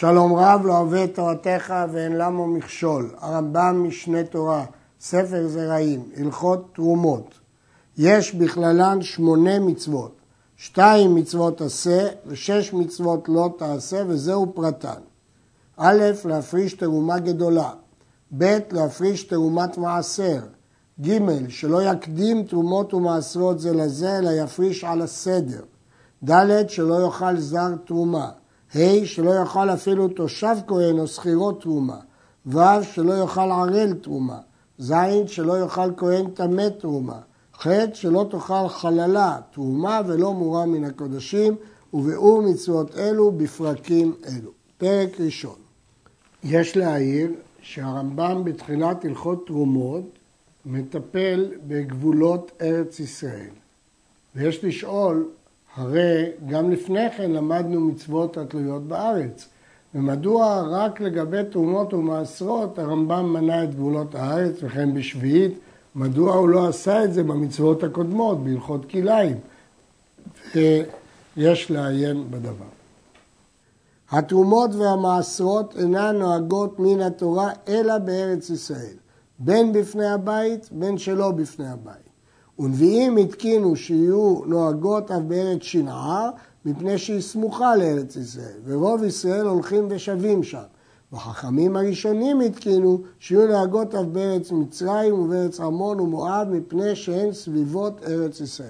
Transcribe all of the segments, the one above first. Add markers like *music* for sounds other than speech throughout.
שלום רב לא אוהב תורתך ואין למו מכשול. הרמב"ם משנה תורה, ספר זרעים, הלכות תרומות. יש בכללן שמונה מצוות. שתיים מצוות עשה ושש מצוות לא תעשה וזהו פרטן. א', להפריש תרומה גדולה. ב', להפריש תרומת מעשר. ג', שלא יקדים תרומות ומעשרות זה לזה, אלא יפריש על הסדר. ד', שלא יאכל זר תרומה. ה' שלא יאכל אפילו תושב כהן או שכירות תרומה, ו' שלא יאכל ערל תרומה, ז' שלא יאכל כהן טמא תרומה, ח' שלא תאכל חללה תרומה ולא מורה מן הקודשים, וביאור מצוות אלו בפרקים אלו. פרק ראשון יש להעיר שהרמב"ם בתחילת הלכות תרומות מטפל בגבולות ארץ ישראל. ויש לשאול הרי גם לפני כן למדנו מצוות התלויות בארץ. ומדוע רק לגבי תרומות ומעשרות הרמב"ם מנה את גבולות הארץ וכן בשביעית? מדוע הוא לא עשה את זה במצוות הקודמות, בהלכות כלאיים? ויש לעיין בדבר. התרומות והמעשרות אינן נוהגות מן התורה אלא בארץ ישראל, בין בפני הבית, בין שלא בפני הבית. ונביאים התקינו שיהיו נוהגות אף בארץ שנער, מפני שהיא סמוכה לארץ ישראל, ורוב ישראל הולכים ושבים שם. וחכמים הראשונים התקינו שיהיו נוהגות אף בארץ מצרים ובארץ עמון ומואב, מפני שהן סביבות ארץ ישראל.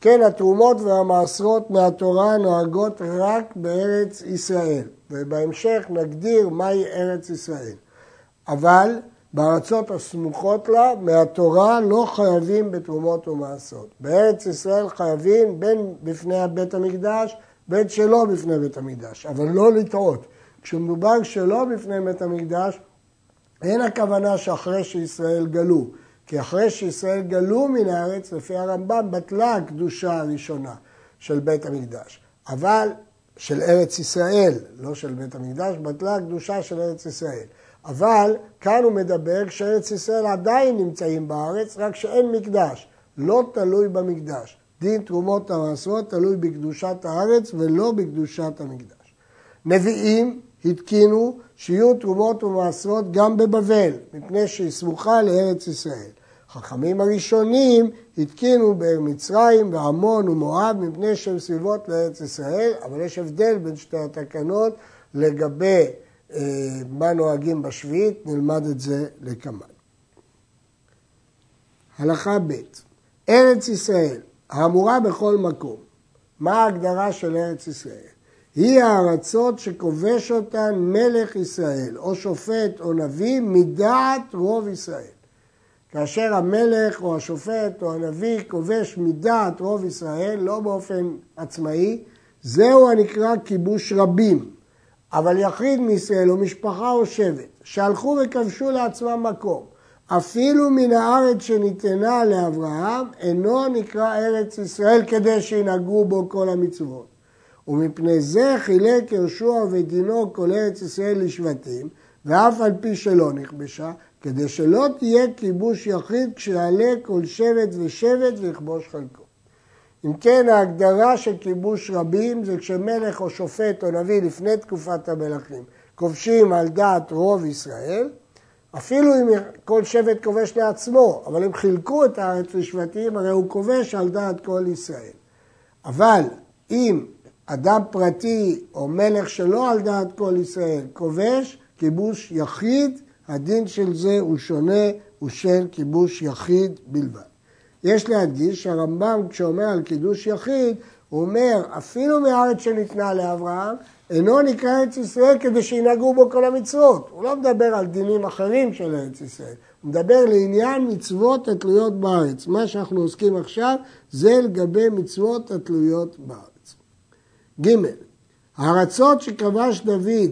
כן, התרומות והמעשרות מהתורה נוהגות רק בארץ ישראל, ובהמשך נגדיר מהי ארץ ישראל. אבל בארצות הסמוכות לה, מהתורה לא חייבים בתרומות ומעשרות. בארץ ישראל חייבים בין בפני בית המקדש, בין שלא בפני בית המקדש, אבל לא לטעות. כשמדובר שלא בפני בית המקדש, אין הכוונה שאחרי שישראל גלו. כי אחרי שישראל גלו מן הארץ, לפי הרמב"ם, בטלה הקדושה הראשונה של בית המקדש. אבל, של ארץ ישראל, לא של בית המקדש, בטלה הקדושה של ארץ ישראל. אבל כאן הוא מדבר כשארץ ישראל עדיין נמצאים בארץ, רק שאין מקדש, לא תלוי במקדש. דין תרומות המעשרות תלוי בקדושת הארץ ולא בקדושת המקדש. נביאים התקינו שיהיו תרומות ומעשרות גם בבבל, מפני שהיא סמוכה לארץ ישראל. חכמים הראשונים התקינו במצרים ועמון ומואב מפני שהם סביבות לארץ ישראל, אבל יש הבדל בין שתי התקנות לגבי מה נוהגים בשביעית, נלמד את זה לקמן. הלכה ב' ארץ ישראל, האמורה בכל מקום, מה ההגדרה של ארץ ישראל? היא הארצות שכובש אותן מלך ישראל, או שופט או נביא, מדעת רוב ישראל. כאשר המלך או השופט או הנביא כובש מדעת רוב ישראל, לא באופן עצמאי, זהו הנקרא כיבוש רבים. אבל יחיד מישראל או משפחה או שבט שהלכו וכבשו לעצמם מקום, אפילו מן הארץ שניתנה לאברהם, אינו נקרא ארץ ישראל כדי שינהגו בו כל המצוות. ומפני זה חילק יהושע ודינו כל ארץ ישראל לשבטים, ואף על פי שלא נכבשה, כדי שלא תהיה כיבוש יחיד כשיעלה כל שבט ושבט ויכבוש חלקו. אם כן, ההגדרה של כיבוש רבים זה כשמלך או שופט או נביא לפני תקופת המלכים כובשים על דעת רוב ישראל, אפילו אם כל שבט כובש לעצמו, אבל אם חילקו את הארץ לשבטים, הרי הוא כובש על דעת כל ישראל. אבל אם אדם פרטי או מלך שלא על דעת כל ישראל כובש, כיבוש יחיד, הדין של זה הוא שונה, הוא של כיבוש יחיד בלבד. יש להדגיש שהרמב"ם כשאומר על קידוש יחיד, הוא אומר אפילו מארץ שניתנה לאברהם, אינו נקרא ארץ ישראל כדי שינהגו בו כל המצוות. הוא לא מדבר על דינים אחרים של ארץ ישראל, הוא מדבר לעניין מצוות התלויות בארץ. מה שאנחנו עוסקים עכשיו זה לגבי מצוות התלויות בארץ. ג. הארצות שכבש דוד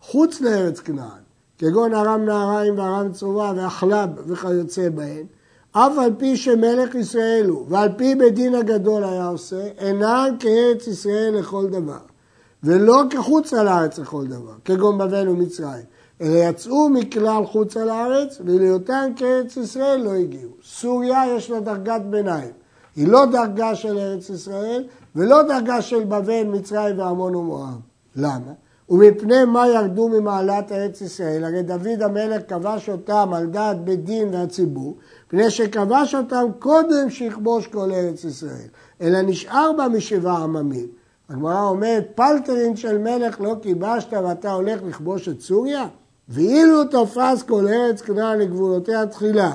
חוץ לארץ כנען, כגון ארם נהריים וארם צרובה ואחלב וכיוצא בהן, אף על פי שמלך ישראל הוא, ועל פי בית דין הגדול היה עושה, אינן כארץ ישראל לכל דבר, ולא כחוצה לארץ לכל דבר, כגון בבל ומצרים, אלא יצאו מכלל חוצה לארץ, ולהיותן כארץ ישראל לא הגיעו. סוריה יש לה דרגת ביניים, היא לא דרגה של ארץ ישראל, ולא דרגה של בבל, מצרים ועמון ומואב. למה? ומפני מה ירדו ממעלת ארץ ישראל? הרי דוד המלך כבש אותם על דעת בית דין והציבור, מפני שכבש אותם קודם שיכבוש כל ארץ ישראל, אלא נשאר בה משבעה עממים. הגמרא אומרת, פלטרין של מלך לא כיבשת ואתה הולך לכבוש את סוריה? ואילו תפס כל ארץ כנען לגבולותיה תחילה,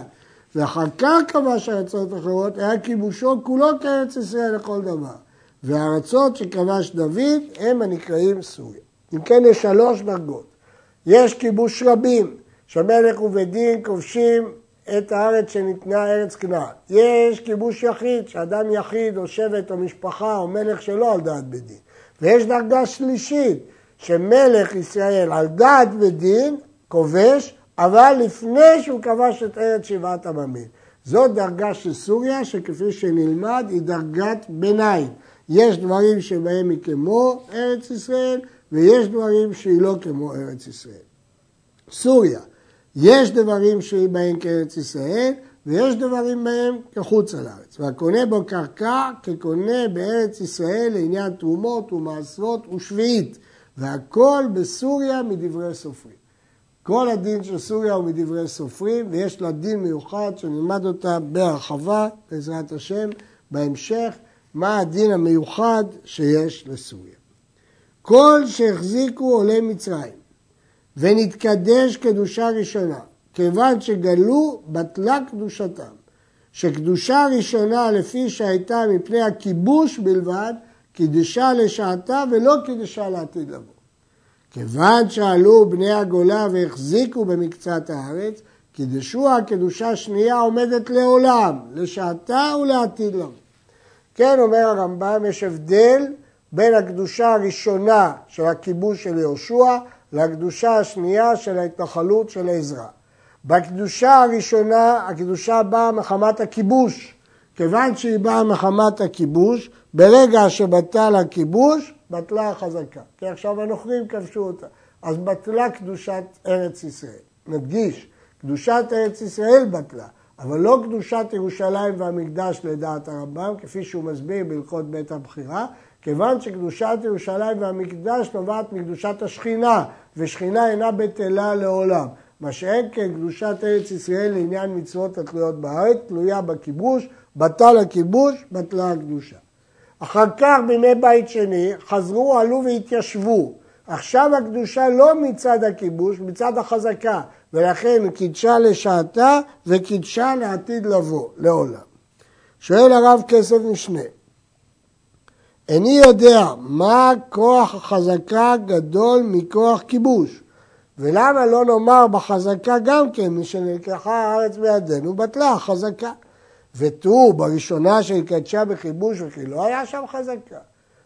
ואחר כך כבש ארצות אחרות, היה כיבושו כולו כארץ ישראל לכל דבר. והארצות שכבש דוד הם הנקראים סוריה. אם כן יש שלוש דרגות. יש כיבוש רבים, שמלך ובית דין כובשים את הארץ שניתנה ארץ כנען. יש כיבוש יחיד, שאדם יחיד או שבט או משפחה או מלך שלא על דעת בית דין. ויש דרגה שלישית, שמלך ישראל על דעת בית דין כובש, אבל לפני שהוא כבש את ארץ שבעת עממים. זאת דרגה של סוריה, שכפי שנלמד היא דרגת ביניים. יש דברים שבהם היא כמו ארץ ישראל, ויש דברים שהיא לא כמו ארץ ישראל. סוריה, יש דברים שהיא בהם כארץ ישראל, ויש דברים בהם כחוץ על הארץ. והקונה בו קרקע כקונה בארץ ישראל לעניין תרומות ומעשרות ושביעית, והכל בסוריה מדברי סופרים. כל הדין של סוריה הוא מדברי סופרים, ויש לה דין מיוחד שנלמד אותה בהרחבה, בעזרת השם, בהמשך, מה הדין המיוחד שיש לסוריה. כל שהחזיקו עולי מצרים ונתקדש קדושה ראשונה, כיוון שגלו בטלה קדושתם, שקדושה ראשונה לפי שהייתה מפני הכיבוש בלבד, קידשה לשעתה ולא קידשה לעתיד לבוא. כיוון שעלו בני הגולה והחזיקו במקצת הארץ, קידשו הקדושה שנייה עומדת לעולם, לשעתה ולעתיד לבוא. כן, אומר הרמב"ם, יש הבדל בין הקדושה הראשונה של הכיבוש של יהושע לקדושה השנייה של ההתנחלות של עזרא. בקדושה הראשונה, הקדושה באה מחמת הכיבוש. כיוון שהיא באה מחמת הכיבוש, ברגע שבטל הכיבוש, בטלה החזקה. כי עכשיו הנוכרים כבשו אותה. אז בטלה קדושת ארץ ישראל. נדגיש, קדושת ארץ ישראל בטלה, אבל לא קדושת ירושלים והמקדש לדעת הרמב"ם, כפי שהוא מסביר בהלכות בית הבחירה, כיוון שקדושת ירושלים והמקדש נובעת מקדושת השכינה, ושכינה אינה בטלה לעולם. מה שאין כן קדושת ארץ ישראל לעניין מצוות התלויות בארץ, תלויה בכיבוש, בטל הכיבוש, בטלה הקדושה. אחר כך בימי בית שני חזרו, עלו והתיישבו. עכשיו הקדושה לא מצד הכיבוש, מצד החזקה, ולכן קידשה לשעתה וקידשה לעתיד לבוא, לעולם. שואל הרב כסף משנה, איני יודע מה כוח החזקה גדול מכוח כיבוש, ולמה לא נאמר בחזקה גם כן, משנלקחה הארץ בידינו, בטלה החזקה. ותראו, בראשונה שהתקדשה בכיבוש וכי לא היה שם חזקה.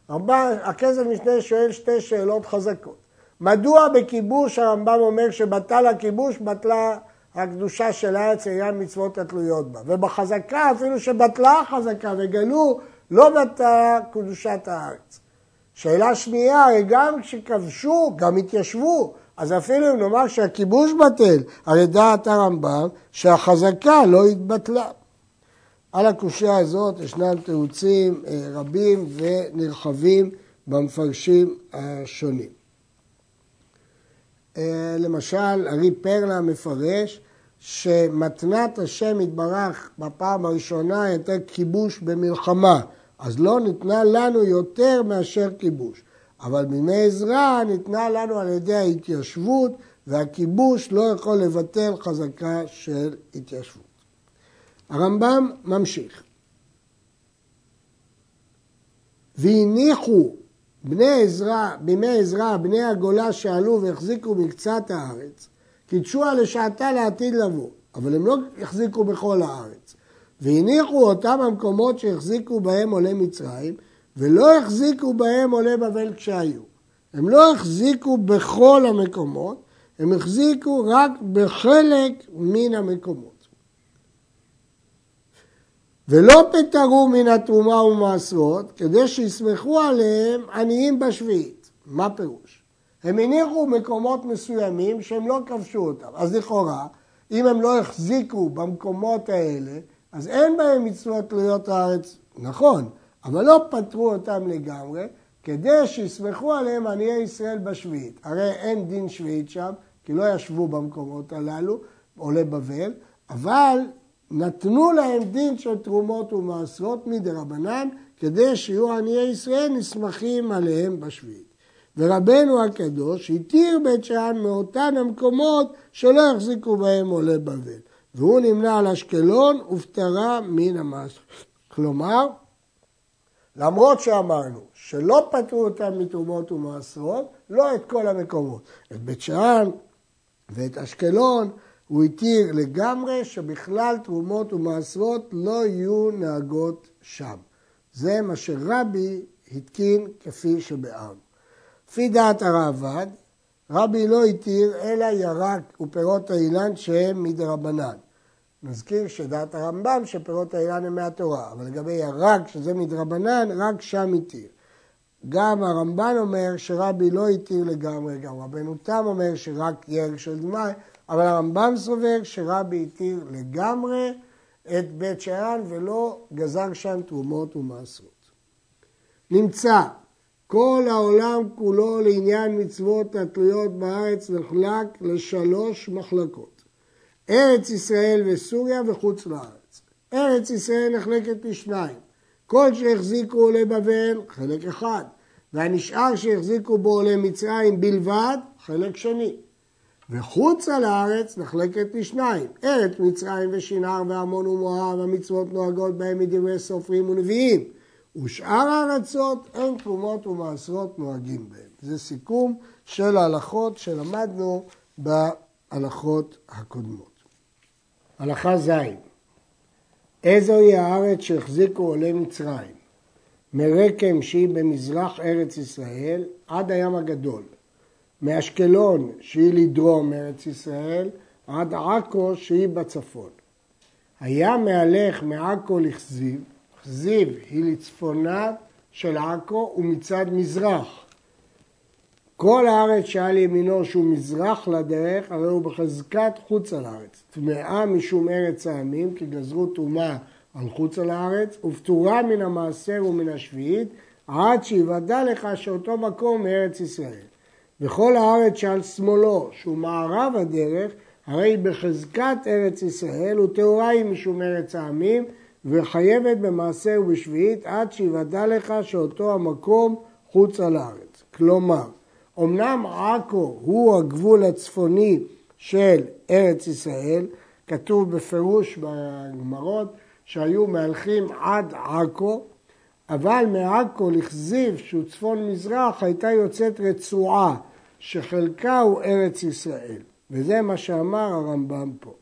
רמב"ם, הכסף משנה שואל שתי שאלות חזקות. מדוע בכיבוש הרמב"ם אומר שבטל הכיבוש, בטלה הקדושה של הארץ לעניין מצוות התלויות בה. ובחזקה, אפילו שבטלה החזקה וגלו, לא בטלה קדושת הארץ. שאלה שנייה, הרי גם כשכבשו, גם התיישבו. אז אפילו אם נאמר שהכיבוש בטל, הרי דעת הרמב"ם שהחזקה לא התבטלה. על הקושייה הזאת ישנם תירוצים אה, רבים ונרחבים במפרשים השונים. אה, למשל, ארי פרלה מפרש שמתנת השם יתברך בפעם הראשונה הייתה כיבוש במלחמה, אז לא ניתנה לנו יותר מאשר כיבוש. אבל בימי עזרא ניתנה לנו על ידי ההתיישבות, והכיבוש לא יכול לבטל חזקה של התיישבות. הרמב"ם ממשיך. והניחו בני עזרא, בימי עזרא, בני הגולה שעלו והחזיקו מקצת הארץ, קידשוה לשעתה לעתיד לבוא, אבל הם לא החזיקו בכל הארץ. והניחו אותם המקומות שהחזיקו בהם עולי מצרים, ולא החזיקו בהם עולי בבל כשהיו. הם לא החזיקו בכל המקומות, הם החזיקו רק בחלק מן המקומות. ולא פטרו מן התרומה ומעשרות, כדי שיסמכו עליהם עניים בשביעית. מה פירוש? הם הניחו מקומות מסוימים שהם לא כבשו אותם. אז לכאורה, אם הם לא החזיקו במקומות האלה, אז אין בהם מצוות תלויות הארץ, נכון, אבל לא פטרו אותם לגמרי, כדי שיסמכו עליהם עניי ישראל בשביעית. הרי אין דין שביעית שם, כי לא ישבו במקומות הללו, עולי בבל, אבל נתנו להם דין של תרומות ומעשרות מדי רבנן, כדי שיהיו עניי ישראל נסמכים עליהם בשביעית. ורבנו הקדוש התיר בית שאן מאותן המקומות שלא יחזיקו בהם עולי בבל. והוא נמנה על אשקלון ופטרה מן המס. כלומר, למרות שאמרנו שלא פטרו אותם מתרומות ומעשרות, לא את כל המקומות. את בית שאן ואת אשקלון הוא התיר לגמרי שבכלל תרומות ומעשרות לא יהיו נהגות שם. זה מה שרבי התקין כפי שבארנו. לפי דעת הראב"ד, רבי לא התיר אלא ירק ופירות האילן שהם מדרבנן. נזכיר שדעת הרמב"ם שפירות האילן הם מהתורה, אבל לגבי ירק שזה מדרבנן, רק שם התיר. גם הרמב"ן אומר שרבי לא התיר לגמרי, גם רבנו תם אומר שרק ירק של דמאי, אבל הרמב"ם סובר שרבי התיר לגמרי את בית שאן ולא גזר שם תרומות ומעשרות. נמצא כל העולם כולו לעניין מצוות התלויות בארץ נחלק לשלוש מחלקות. ארץ ישראל וסוריה וחוץ לארץ. ארץ ישראל נחלקת לשניים. כל שהחזיקו עולי בבל, חלק אחד, והנשאר שהחזיקו בו עולי מצרים בלבד, חלק שני. וחוצה לארץ נחלקת לשניים, ארץ מצרים ושנהר ועמון ומואב, המצוות נוהגות בהם מדברי סופרים ונביאים. ושאר הארצות אין תרומות ומעשרות נוהגים בהם. זה סיכום של ההלכות שלמדנו בהלכות הקודמות. הלכה ז' איזוהי הארץ שהחזיקו עולי מצרים? מרקם שהיא במזרח ארץ ישראל עד הים הגדול, מאשקלון שהיא לדרום ארץ ישראל עד עכו שהיא בצפון. הים מהלך מעכו לכזיב זיו היא לצפונה של עכו ומצד מזרח. כל הארץ שעל ימינו שהוא מזרח לדרך, הרי הוא בחזקת חוץ על הארץ. טמאה משום ארץ העמים, כי גזרו טומאה על חוץ על הארץ, ופטורה מן המעשר ומן השביעית, עד שיוודע לך שאותו מקום מארץ ישראל. וכל הארץ שעל שמאלו, שהוא מערב הדרך, הרי בחזקת ארץ ישראל, וטהורה היא משום ארץ העמים, וחייבת במעשה ובשביעית עד שיוודע לך שאותו המקום חוץ על הארץ. כלומר, אמנם עכו הוא הגבול הצפוני של ארץ ישראל, כתוב בפירוש בגמרות שהיו מהלכים עד עכו, אבל מעכו לכזיב שהוא צפון מזרח הייתה יוצאת רצועה שחלקה הוא ארץ ישראל, וזה מה שאמר הרמב"ם פה.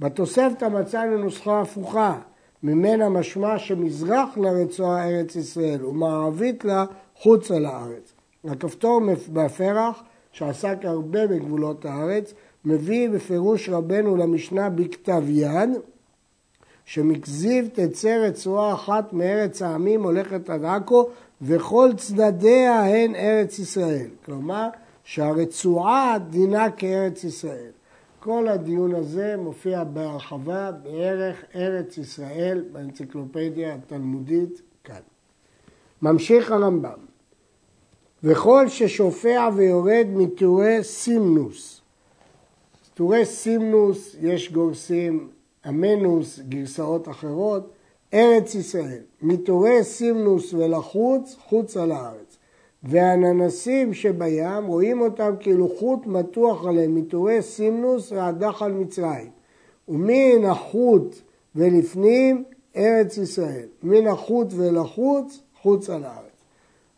בתוספתא מצאנו נוסחה הפוכה, ממנה משמע שמזרח לרצועה ארץ ישראל ומערבית לה חוצה לארץ. הכפתור בפרח, שעסק הרבה בגבולות הארץ, מביא בפירוש רבנו למשנה בכתב יד, שמכזיב תצא רצועה אחת מארץ העמים הולכת עד עכו וכל צדדיה הן ארץ ישראל. כלומר, שהרצועה דינה כארץ ישראל. כל הדיון הזה מופיע בהרחבה בערך ארץ ישראל באנציקלופדיה התלמודית כאן. ממשיך הרמב"ם, וכל ששופע ויורד מטורי סימנוס. טורי סימנוס יש גורסים אמנוס, גרסאות אחרות, ארץ ישראל, מטורי סימנוס ולחוץ, חוץ על הארץ. והננסים שבים, רואים אותם כאילו חוט מתוח עליהם מטורי סימנוס ועד על מצרים. ומן החוט ולפנים ארץ ישראל. מן החוט ולחוץ, חוץ על הארץ.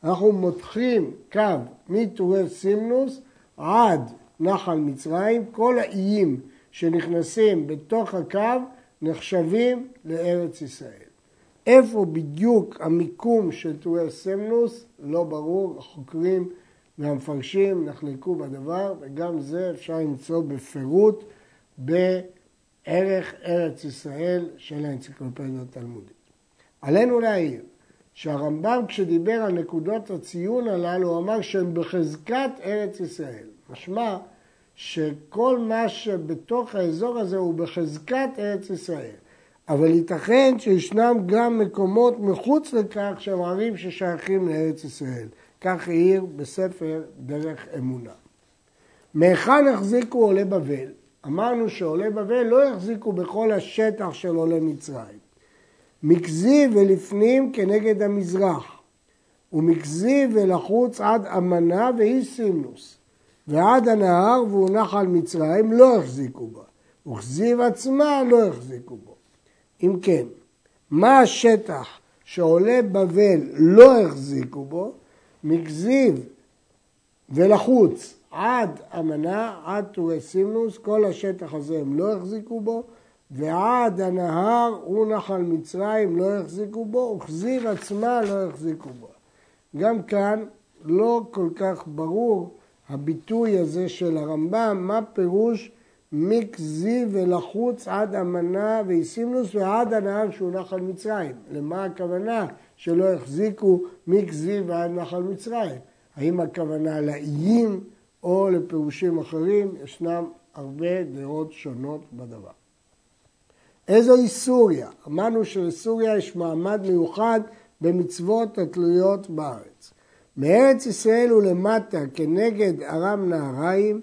אנחנו מותחים קו מטורי סימנוס עד נחל מצרים, כל האיים שנכנסים בתוך הקו נחשבים לארץ ישראל. איפה בדיוק המיקום של טורי סמנוס לא ברור, החוקרים והמפרשים נחלקו בדבר וגם זה אפשר למצוא בפירוט בערך ארץ ישראל של האנציקלופדיה התלמודית. עלינו להעיר שהרמב"ם כשדיבר על נקודות הציון הללו הוא אמר שהם בחזקת ארץ ישראל. משמע שכל מה שבתוך האזור הזה הוא בחזקת ארץ ישראל. אבל ייתכן שישנם גם מקומות מחוץ לכך שהם ערים ששייכים לארץ ישראל. כך העיר בספר דרך אמונה. מהיכן החזיקו עולי בבל? אמרנו שעולי בבל לא החזיקו בכל השטח של עולי מצרים. מכזיב ולפנים כנגד המזרח, ומכזיב ולחוץ עד אמנה ואי סימנוס, ועד הנהר והונח על מצרים לא החזיקו בה, וכזיב עצמה לא החזיקו בו. אם כן, מה השטח שעולי בבל לא החזיקו בו? מכזיב ולחוץ עד אמנה, עד טורי סימנוס, כל השטח הזה הם לא החזיקו בו, ועד הנהר הוא נחל מצרים לא החזיקו בו, וכזיב עצמה לא החזיקו בו. גם כאן לא כל כך ברור הביטוי הזה של הרמב"ם, מה פירוש מכזיב ולחוץ עד אמנה ואיסימנוס ועד הנהר שהוא נחל מצרים. למה הכוונה שלא החזיקו מכזיב ועד נחל מצרים? האם הכוונה לאיים או לפירושים אחרים? ישנם הרבה דעות שונות בדבר. איזוהי סוריה? אמרנו שלסוריה יש מעמד מיוחד במצוות התלויות בארץ. מארץ ישראל ולמטה כנגד ארם נהריים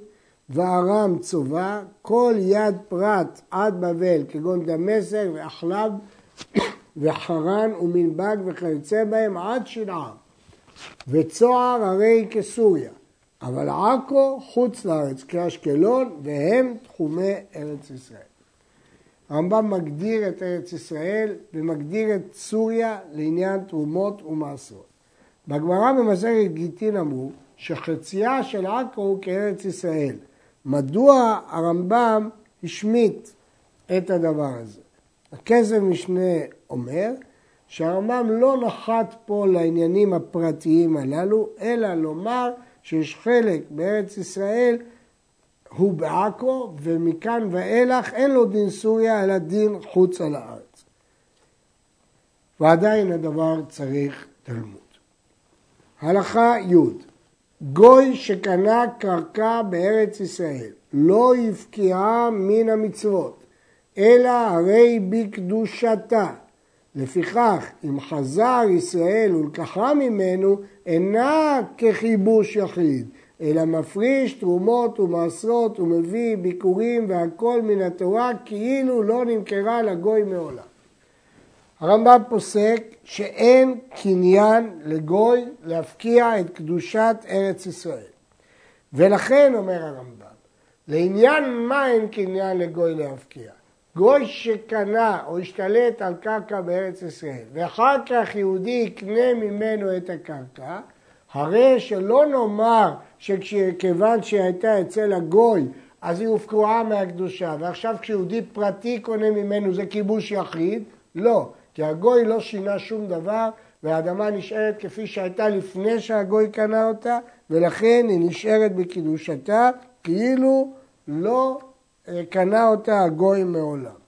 וארם צובה, כל יד פרט עד בבל, כגון דמשק ואחלב *coughs* וחרן ומנבג וכיוצא בהם עד שנער. וצוהר הרי כסוריה, אבל עכו חוץ לארץ כאשקלון והם תחומי ארץ ישראל. הרמב"ם מגדיר את ארץ ישראל ומגדיר את סוריה לעניין תרומות ומעשרות. בגמרא במסכת גיטין אמרו שחצייה של עכו הוא כארץ ישראל. מדוע הרמב"ם השמיט את הדבר הזה? הכסף משנה אומר שהרמב"ם לא נחת פה לעניינים הפרטיים הללו, אלא לומר שיש חלק בארץ ישראל הוא בעכו, ומכאן ואילך אין לו דין סוריה, אלא דין חוץ על הארץ. ועדיין הדבר צריך תלמוד. הלכה י' גוי שקנה קרקע בארץ ישראל לא יפקיעה מן המצוות, אלא הרי בקדושתה. לפיכך, אם חזר ישראל ולקחה ממנו, אינה כחיבוש יחיד, אלא מפריש תרומות ומעשרות ומביא ביקורים והכל מן התורה כאילו לא נמכרה לגוי מעולם. הרמב"ם פוסק שאין קניין לגוי להפקיע את קדושת ארץ ישראל. ולכן, אומר הרמב"ם, לעניין מה אין קניין לגוי להפקיע? גוי שקנה או השתלט על קרקע בארץ ישראל ואחר כך יהודי יקנה ממנו את הקרקע, הרי שלא נאמר שכיוון שהיא הייתה אצל הגוי אז היא הופקעה מהקדושה ועכשיו כשיהודי פרטי קונה ממנו זה כיבוש יחיד, לא, כי הגוי לא שינה שום דבר והאדמה נשארת כפי שהייתה לפני שהגוי קנה אותה ולכן היא נשארת בקידושתה כאילו לא אה, קנה אותה הגוי מעולם.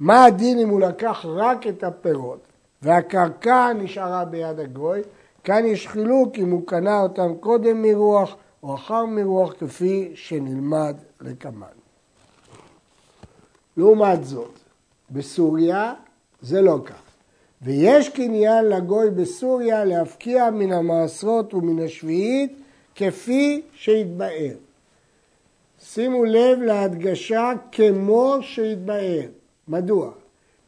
מה הדין אם הוא לקח רק את הפירות והקרקע נשארה ביד הגוי? כאן יש חילוק אם הוא קנה אותם קודם מרוח או אחר מרוח כפי שנלמד לקמן. לעומת זאת, בסוריה זה לא כך. ויש קניין לגוי בסוריה להפקיע מן המעשרות ומן השביעית כפי שהתבאר. שימו לב להדגשה כמו שהתבאר. מדוע?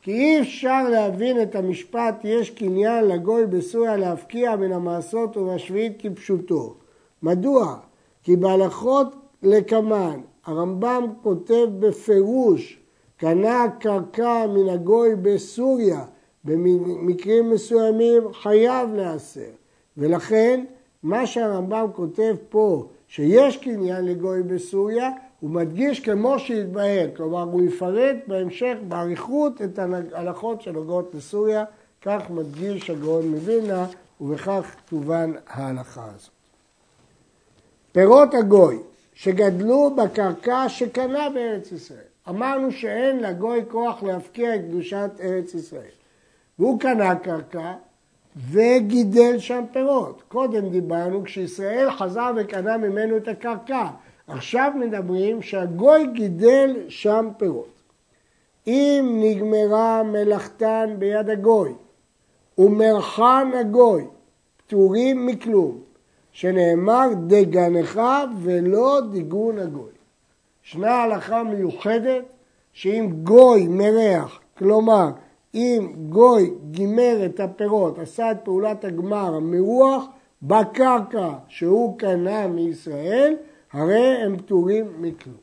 כי אי אפשר להבין את המשפט יש קניין לגוי בסוריה להפקיע מן המעשרות ובשביעית כפשוטו. מדוע? כי בהלכות לקמן הרמב"ם כותב בפירוש קנה קרקע מן הגוי בסוריה במקרים מסוימים חייב להסר ולכן מה שהרמב"ם כותב פה שיש קניין לגוי בסוריה הוא מדגיש כמו שהתבהר, כלומר הוא יפרט בהמשך באריכות את ההלכות שנוגעות לסוריה, כך מדגיש הגאון מווילנה ובכך תובן ההלכה הזאת. פירות הגוי שגדלו בקרקע שקנה בארץ ישראל. אמרנו שאין לגוי כוח להפקיע את קדושת ארץ ישראל. והוא קנה קרקע וגידל שם פירות. קודם דיברנו כשישראל חזר וקנה ממנו את הקרקע. עכשיו מדברים שהגוי גידל שם פירות. אם נגמרה מלאכתן ביד הגוי ומרחן הגוי פטורים מכלום, שנאמר דגנך ולא דיגון הגוי. ישנה הלכה מיוחדת שאם גוי מרח, כלומר אם גוי גימר את הפירות, עשה את פעולת הגמר, המרוח, בקרקע שהוא קנה מישראל, הרי הם פטורים מכלום.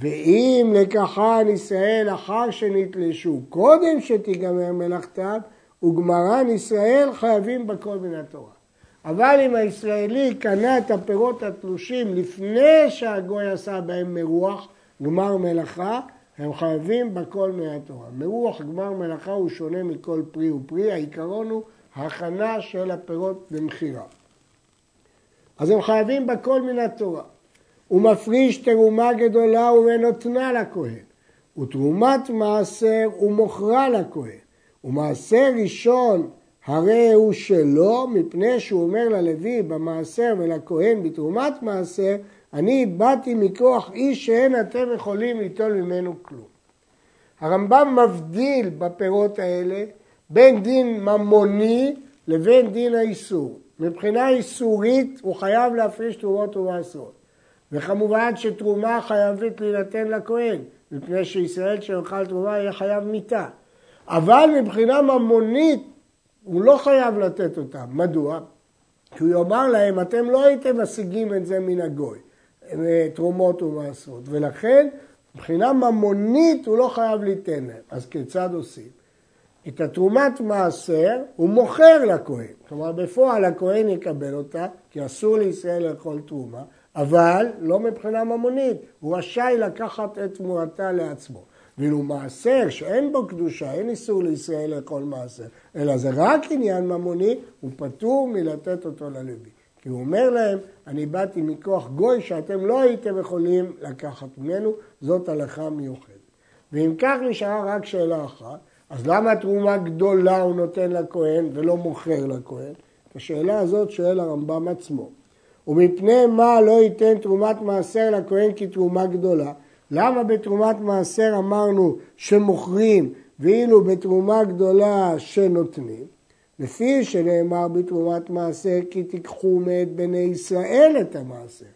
ואם לקחן ישראל אחר שנתלשו קודם שתיגמר מלאכתם, וגמרן ישראל חייבים בכל מן התורה. אבל אם הישראלי קנה את הפירות התלושים לפני שהגוי עשה בהם מרוח, גמר מלאכה, הם חייבים בכל מן התורה. מרוח גמר מלאכה הוא שונה מכל פרי ופרי, העיקרון הוא הכנה של הפירות למכירה. אז הם חייבים בכל מן התורה. הוא מפריש תרומה גדולה ונותנה לכהן, ותרומת מעשר ומוכרה לכהן, ומעשר ראשון הרי הוא שלו, מפני שהוא אומר ללוי במעשר ולכהן בתרומת מעשר, אני באתי מכוח איש שאין אתם יכולים ליטול ממנו כלום. הרמב"ם מבדיל בפירות האלה בין דין ממוני לבין דין האיסור. מבחינה איסורית הוא חייב להפריש תרומות ומעשרות. וכמובן שתרומה חייבת להינתן לכהן, מפני שישראל שיאכל תרומה יהיה חייב מיתה. אבל מבחינה ממונית הוא לא חייב לתת אותה. מדוע? כי הוא יאמר להם, אתם לא הייתם משיגים את זה מן הגוי, תרומות ומעשרות, ולכן מבחינה ממונית הוא לא חייב ליתן להם. אז כיצד עושים? את התרומת מעשר הוא מוכר לכהן. כלומר, בפועל הכהן יקבל אותה, כי אסור לישראל לאכול תרומה, אבל לא מבחינה ממונית, הוא רשאי לקחת את תמורתה לעצמו. ואילו מעשר שאין בו קדושה, אין איסור לישראל לאכול מעשר, אלא זה רק עניין ממוני, הוא פטור מלתת אותו ללוי. כי הוא אומר להם, אני באתי מכוח גוי שאתם לא הייתם יכולים לקחת ממנו, זאת הלכה מיוחדת. ואם כך נשארה רק שאלה אחת, אז למה תרומה גדולה הוא נותן לכהן ולא מוכר לכהן? את השאלה הזאת שואל הרמב"ם עצמו. ומפני מה לא ייתן תרומת מעשר לכהן כתרומה גדולה? למה בתרומת מעשר אמרנו שמוכרים ואילו בתרומה גדולה שנותנים? לפי שנאמר בתרומת מעשר כי תיקחו מאת בני ישראל את המעשר.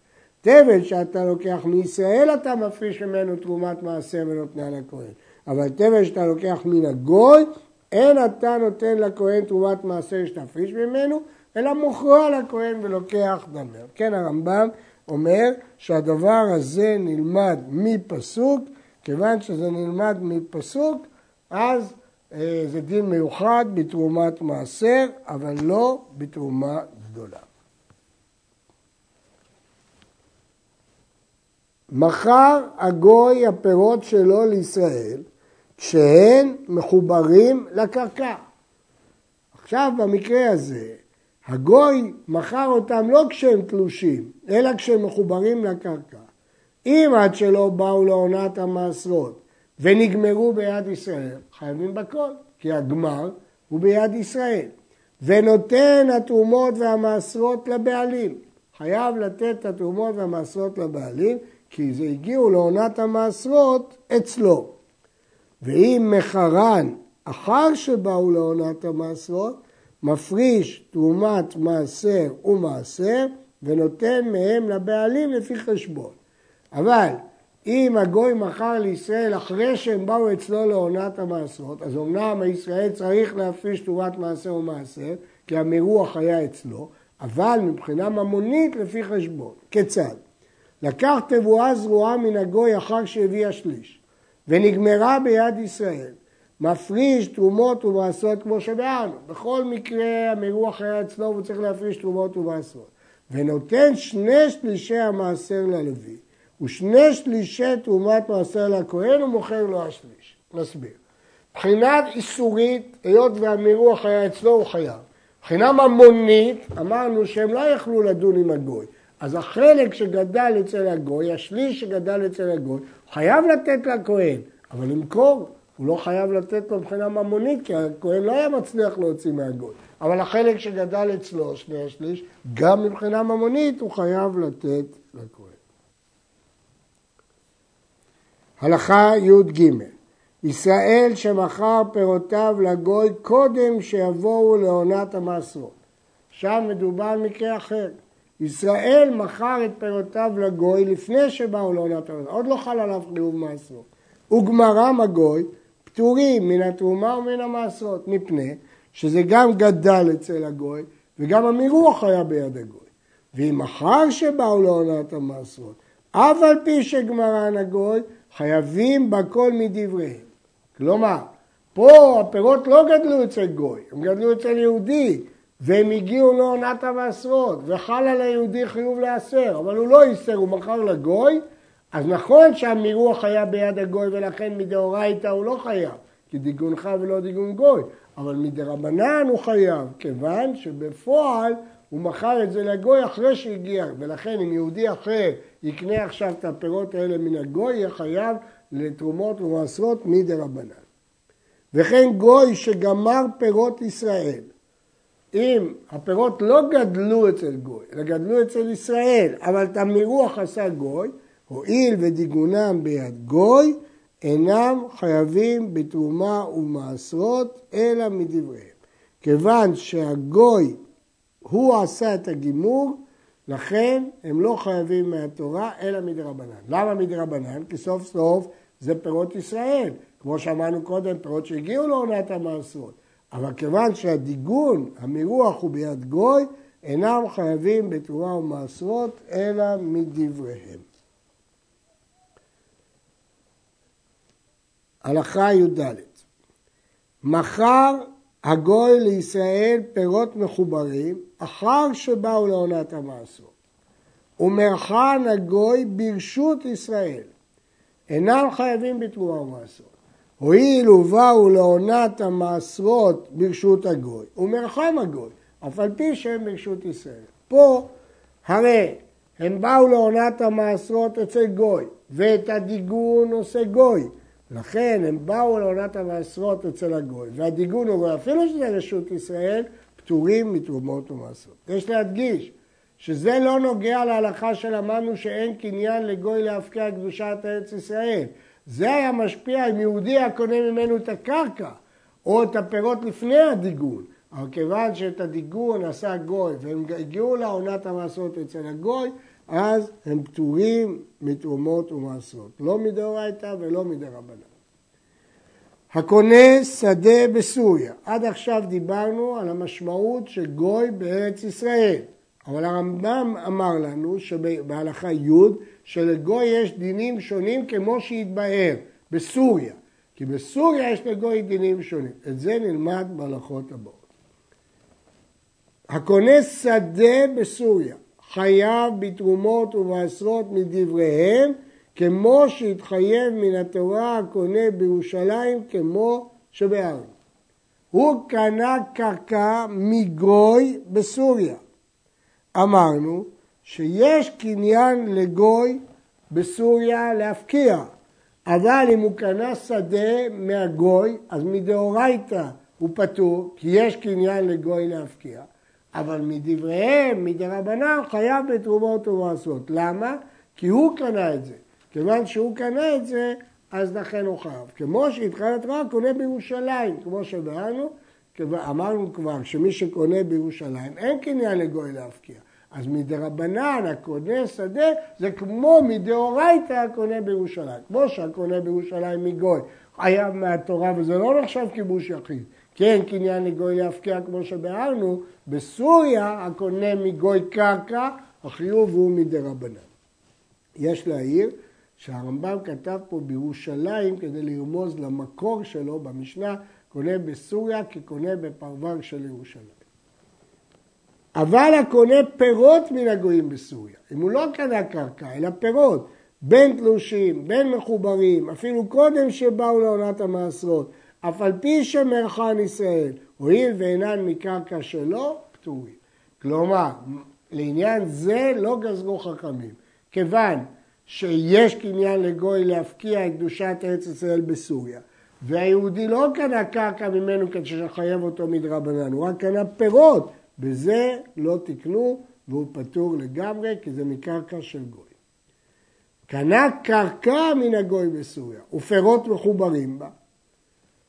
תבל שאתה לוקח מישראל אתה מפריש ממנו תרומת מעשר ונותנה לכהן. אבל תבל שאתה לוקח מן הגוי, אין אתה נותן לכהן תרומת מעשר שתפריש ממנו, אלא מוכרו לכהן ולוקח דמר. כן הרמב"ם אומר שהדבר הזה נלמד מפסוק, כיוון שזה נלמד מפסוק, אז אה, זה דין מיוחד בתרומת מעשר, אבל לא בתרומה גדולה. מכר הגוי הפירות שלו לישראל כשהן מחוברים לקרקע. עכשיו במקרה הזה הגוי מכר אותם לא כשהם תלושים, אלא כשהם מחוברים לקרקע. אם עד שלא באו לעונת המעשרות ונגמרו ביד ישראל, חייבים בכל, כי הגמר הוא ביד ישראל. ונותן התרומות והמעשרות לבעלים. חייב לתת את התרומות והמעשרות לבעלים, כי זה הגיעו לעונת המעשרות אצלו. ואם מחרן אחר שבאו לעונת המעשרות, מפריש תרומת מעשר ומעשר ונותן מהם לבעלים לפי חשבון. אבל אם הגוי מכר לישראל אחרי שהם באו אצלו לעונת המעשרות, אז אמנם הישראל צריך להפריש תרומת מעשר ומעשר, כי המרוח היה אצלו, אבל מבחינה ממונית לפי חשבון. כיצד? לקח תבואה זרועה מן הגוי אחר שהביא השליש, ונגמרה ביד ישראל. מפריש תרומות ומעשרות כמו שבארנו. בכל מקרה המרוח היה אצלו והוא צריך להפריש תרומות ומעשרות. ונותן שני שלישי המעשר ללוי, ושני שלישי תרומת מעשר לכהן ומוכר לו השליש. נסביר. מבחינת איסורית, היות והמרוח היה אצלו, הוא חייב. מבחינה ממונית, אמרנו שהם לא יכלו לדון עם הגוי. אז החלק שגדל אצל הגוי, השליש שגדל אצל הגוי, חייב לתת לכהן, אבל למכור הוא לא חייב לתת לו מבחינה ממונית, כי הכהן לא היה מצליח להוציא מהגוי. אבל החלק שגדל אצלו, שני השליש, גם מבחינה ממונית הוא חייב לתת לכהן. הלכה י"ג ישראל שמכר פירותיו לגוי קודם שיבואו לעונת המעשרות. שם מדובר על מקרה אחר. ישראל מכר את פירותיו לגוי לפני שבאו לעונת המעשרות, עוד לא חל עליו חיוב מעשרות. וגמרם הגוי פטורים מן התרומה ומן המעשרות, מפני שזה גם גדל אצל הגוי וגם המרוח היה ביד הגוי. ואם אחר שבאו לעונת המעשרות, אף על פי שגמרן הגוי, חייבים בכל מדבריהם. כלומר, פה הפירות לא גדלו אצל גוי, הם גדלו אצל יהודי, והם הגיעו לעונת המעשרות, וחל על היהודי חיוב להסר, אבל הוא לא איסר, הוא מכר לגוי, אז נכון שהמירוח היה ביד הגוי ולכן מדאורייתא הוא לא חייב, כי דיגונך ולא דיגון גוי, אבל מדרבנן הוא חייב, כיוון שבפועל הוא מכר את זה לגוי אחרי שהגיע, ולכן אם יהודי אחר יקנה עכשיו את הפירות האלה מן הגוי, יהיה חייב לתרומות ומעשרות מדרבנן. וכן גוי שגמר פירות ישראל, אם הפירות לא גדלו אצל גוי, אלא גדלו אצל ישראל, אבל את המרוח עשה גוי, הואיל ודיגונם ביד גוי, אינם חייבים בתרומה ומעשרות, אלא מדבריהם. כיוון שהגוי, הוא עשה את הגימור, לכן הם לא חייבים מהתורה, אלא מדרבנן. למה מדרבנן? כי סוף סוף זה פירות ישראל. כמו שאמרנו קודם, פירות שהגיעו לעונת המעשרות. אבל כיוון שהדיגון, המרוח הוא ביד גוי, אינם חייבים בתרומה ומעשרות, אלא מדבריהם. הלכה י"ד מכר הגוי לישראל פירות מחוברים אחר שבאו לעונת המעשרות. ומרחן הגוי ברשות ישראל. אינם חייבים בתרומה ומעשרות. הואיל ובאו לעונת המעשרות ברשות הגוי, ומרחם הגוי, אף על פי שהם ברשות ישראל. פה הרי הם באו לעונת המעשרות אצל גוי, ואת הדיגון עושה גוי. לכן הם באו לעונת המעשרות אצל הגוי, והדיגון הוא אפילו שזה רשות ישראל, פטורים מתרומות ומעשרות. יש להדגיש שזה לא נוגע להלכה שלמדנו שאין קניין לגוי להפקיע קדושת ארץ ישראל. זה היה משפיע אם יהודי היה קונה ממנו את הקרקע או את הפירות לפני הדיגון. אבל כיוון שאת הדיגון עשה גוי והם הגיעו לעונת המעשרות אצל הגוי, אז הם פטורים מתרומות ומעשרות. לא מדאורייתא ולא מדרבנן. הקונה שדה בסוריה. עד עכשיו דיברנו על המשמעות של גוי בארץ ישראל. אבל הרמב"ם אמר לנו שבהלכה י' שלגוי יש דינים שונים כמו שהתבהר בסוריה. כי בסוריה יש לגוי דינים שונים. את זה נלמד בהלכות הבאות. הקונה שדה בסוריה חייב בתרומות ובעשרות מדבריהם כמו שהתחייב מן התורה הקונה בירושלים כמו שבארץ. הוא קנה קרקע מגוי בסוריה. אמרנו שיש קניין לגוי בסוריה להפקיע, אבל אם הוא קנה שדה מהגוי, אז מדאורייתא הוא פטור, כי יש קניין לגוי להפקיע, אבל מדבריהם, מדרבנן, חייב בתרומות ומעשרות. למה? כי הוא קנה את זה. כיוון שהוא קנה את זה, אז לכן הוא חייב. כמו שהתחילת רע קונה בירושלים, כמו שבאנו, אמרנו כבר שמי שקונה בירושלים אין קניין לגוי להפקיע. אז מדרבנן הקונה שדה זה כמו מדאורייתא הקונה בירושלים. כמו שהקונה בירושלים מגוי חייב מהתורה וזה לא נחשב כיבוש יחיד. כן, קניין לגוי להפקיע כמו שביארנו, בסוריה הקונה מגוי קרקע, החיוב הוא מדרבנן. יש להעיר שהרמב"ם כתב פה בירושלים כדי לרמוז למקור שלו במשנה, קונה בסוריה כקונה בפרוור של ירושלים. אבל הקונה פירות מן הגויים בסוריה, אם הוא לא קנה קרקע, אלא פירות, בין תלושים, בין מחוברים, אפילו קודם שבאו לעונת המעשרות, אף על פי שמרחן ישראל, הואיל ואינן מקרקע שלו, פטורים. כלומר, לעניין זה לא גזרו חכמים. כיוון שיש קניין לגוי להפקיע את קדושת ארץ ישראל בסוריה, והיהודי לא קנה קרקע ממנו כדי שחייב אותו מדרבנן, הוא רק קנה פירות בזה לא תקנו והוא פטור לגמרי כי זה מקרקע של גוי. קנה קרקע מן הגוי בסוריה ופירות מחוברים בה,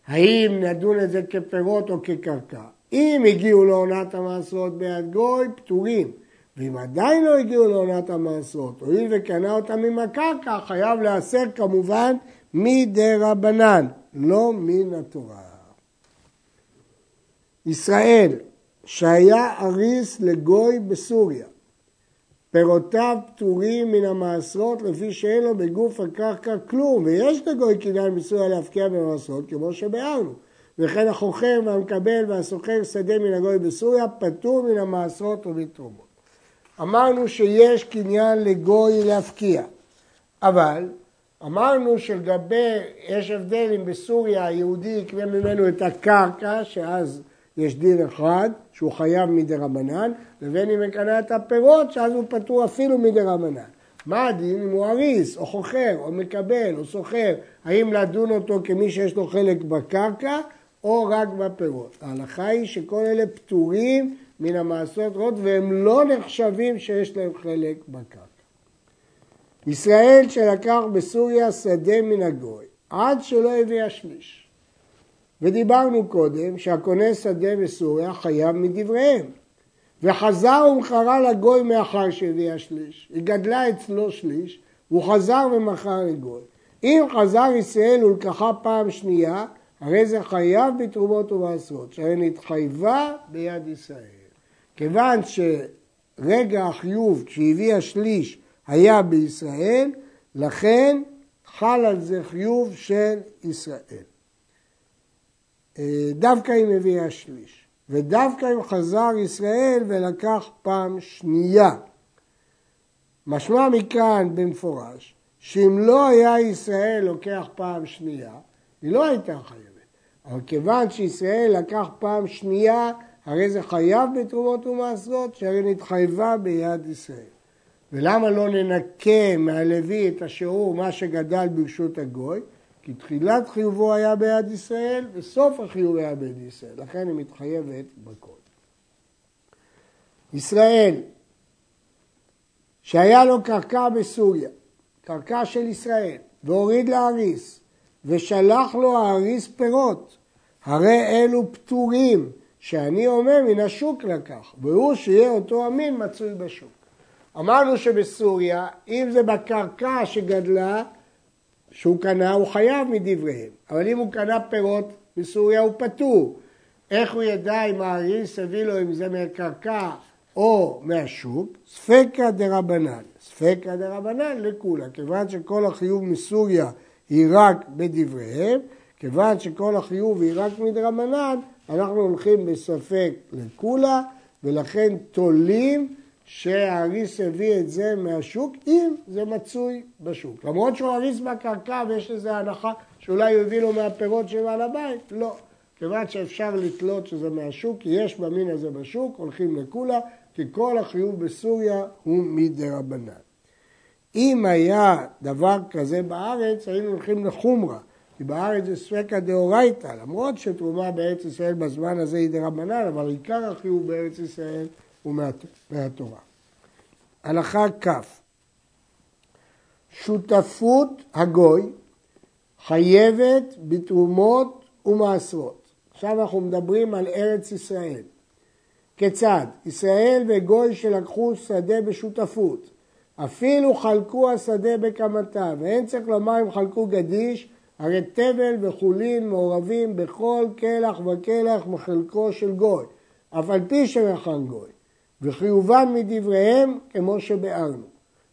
האם נדון את זה כפירות או כקרקע? אם הגיעו לעונת המעשרות ביד גוי, פטורים. ואם עדיין לא הגיעו לעונת המעשרות, הואיל וקנה אותם עם הקרקע, חייב להסר כמובן מדי רבנן, לא מן התורה. ישראל, שהיה אריס לגוי בסוריה, פירותיו פטורים מן המעשרות לפי שאין לו בגוף הקרקע כלום, ויש לגוי קניין בסוריה להפקיע במעשרות, כמו שביארנו. וכן החוכר והמקבל והסוחר שדה מן הגוי בסוריה פטור מן המעשרות ומתרומות. אמרנו שיש קניין לגוי להפקיע, אבל אמרנו שלגבי, יש הבדל אם בסוריה היהודי יקנה ממנו את הקרקע, שאז יש דין אחד, שהוא חייב מדי רבנן, לבין אם יקנה את הפירות, שאז הוא פטור אפילו מדי רבנן. מה הדין אם הוא אריס, או חוכר, או מקבל, או סוחר, האם לדון אותו כמי שיש לו חלק בקרקע, או רק בפירות. ההלכה היא שכל אלה פטורים מן המעשרות רעות, והם לא נחשבים שיש להם חלק בקרקע. ישראל שלקח בסוריה שדה מן הגוי, עד שלא הביא השליש. ודיברנו קודם שהקונה שדה בסוריה חייב מדבריהם. וחזר ומכרה לגוי מאחר שהביא השליש. היא גדלה אצלו שליש, והוא חזר ומכר לגוי. אם חזר ישראל ולקחה פעם שנייה, הרי זה חייב בתרומות ובעשרות, שהרי נתחייבה ביד ישראל. כיוון שרגע החיוב שהביא השליש היה בישראל, לכן חל על זה חיוב של ישראל. אה, דווקא אם הביא השליש, ודווקא אם חזר ישראל ולקח פעם שנייה. משמע מכאן במפורש, שאם לא היה ישראל לוקח פעם שנייה, היא לא הייתה חייבת. אבל כיוון שישראל לקח פעם שנייה, הרי זה חייב בתרומות ומעשרות, שהרי נתחייבה ביד ישראל. ולמה לא ננקה מהלוי את השיעור, מה שגדל ברשות הגוי? כי תחילת חיובו היה ביד ישראל, וסוף החיוב היה ביד ישראל. לכן היא מתחייבת בכל. ישראל, שהיה לו קרקע בסוריה, קרקע של ישראל, והוריד לאריס, ושלח לו האריס פירות, הרי אלו פטורים, שאני אומר מן השוק לקח, והוא שיהיה אותו המין מצוי בשוק. אמרנו שבסוריה, אם זה בקרקע שגדלה, שהוא קנה, הוא חייב מדבריהם. אבל אם הוא קנה פירות בסוריה, הוא פטור. איך הוא ידע אם האריס הביא לו אם זה מהקרקע או מהשוק? ספקא דרבנן. ספקא דרבנן לכולה. כיוון שכל החיוב מסוריה היא רק בדבריהם, כיוון שכל החיוב היא רק מדרבנן, אנחנו הולכים בספק לכולה, ולכן תולים שהאריס הביא את זה מהשוק, אם זה מצוי בשוק. למרות שהוא אריס בקרקע ויש לזה הנחה שאולי הוא הביא לו מהפירות של בעל הבית, לא. כיוון שאפשר לתלות שזה מהשוק, כי יש במין הזה בשוק, הולכים לכולה, כי כל החיוב בסוריה הוא מדרבנן. אם היה דבר כזה בארץ, היינו הולכים לחומרה. כי בארץ זה ספקא דאורייתא, למרות שתרומה בארץ ישראל בזמן הזה היא דרבנן, אבל עיקר החיוב בארץ ישראל הוא מהתורה. הלכה כ' שותפות הגוי חייבת בתרומות ומעשרות. עכשיו אנחנו מדברים על ארץ ישראל. כיצד? ישראל וגוי שלקחו שדה בשותפות, אפילו חלקו השדה בקמתה, ואין צריך לומר אם חלקו גדיש, הרי תבל וחולין מעורבים בכל קלח וקלח מחלקו של גוי, אף על פי שמכן גוי. וחיובן מדבריהם כמו שביארנו.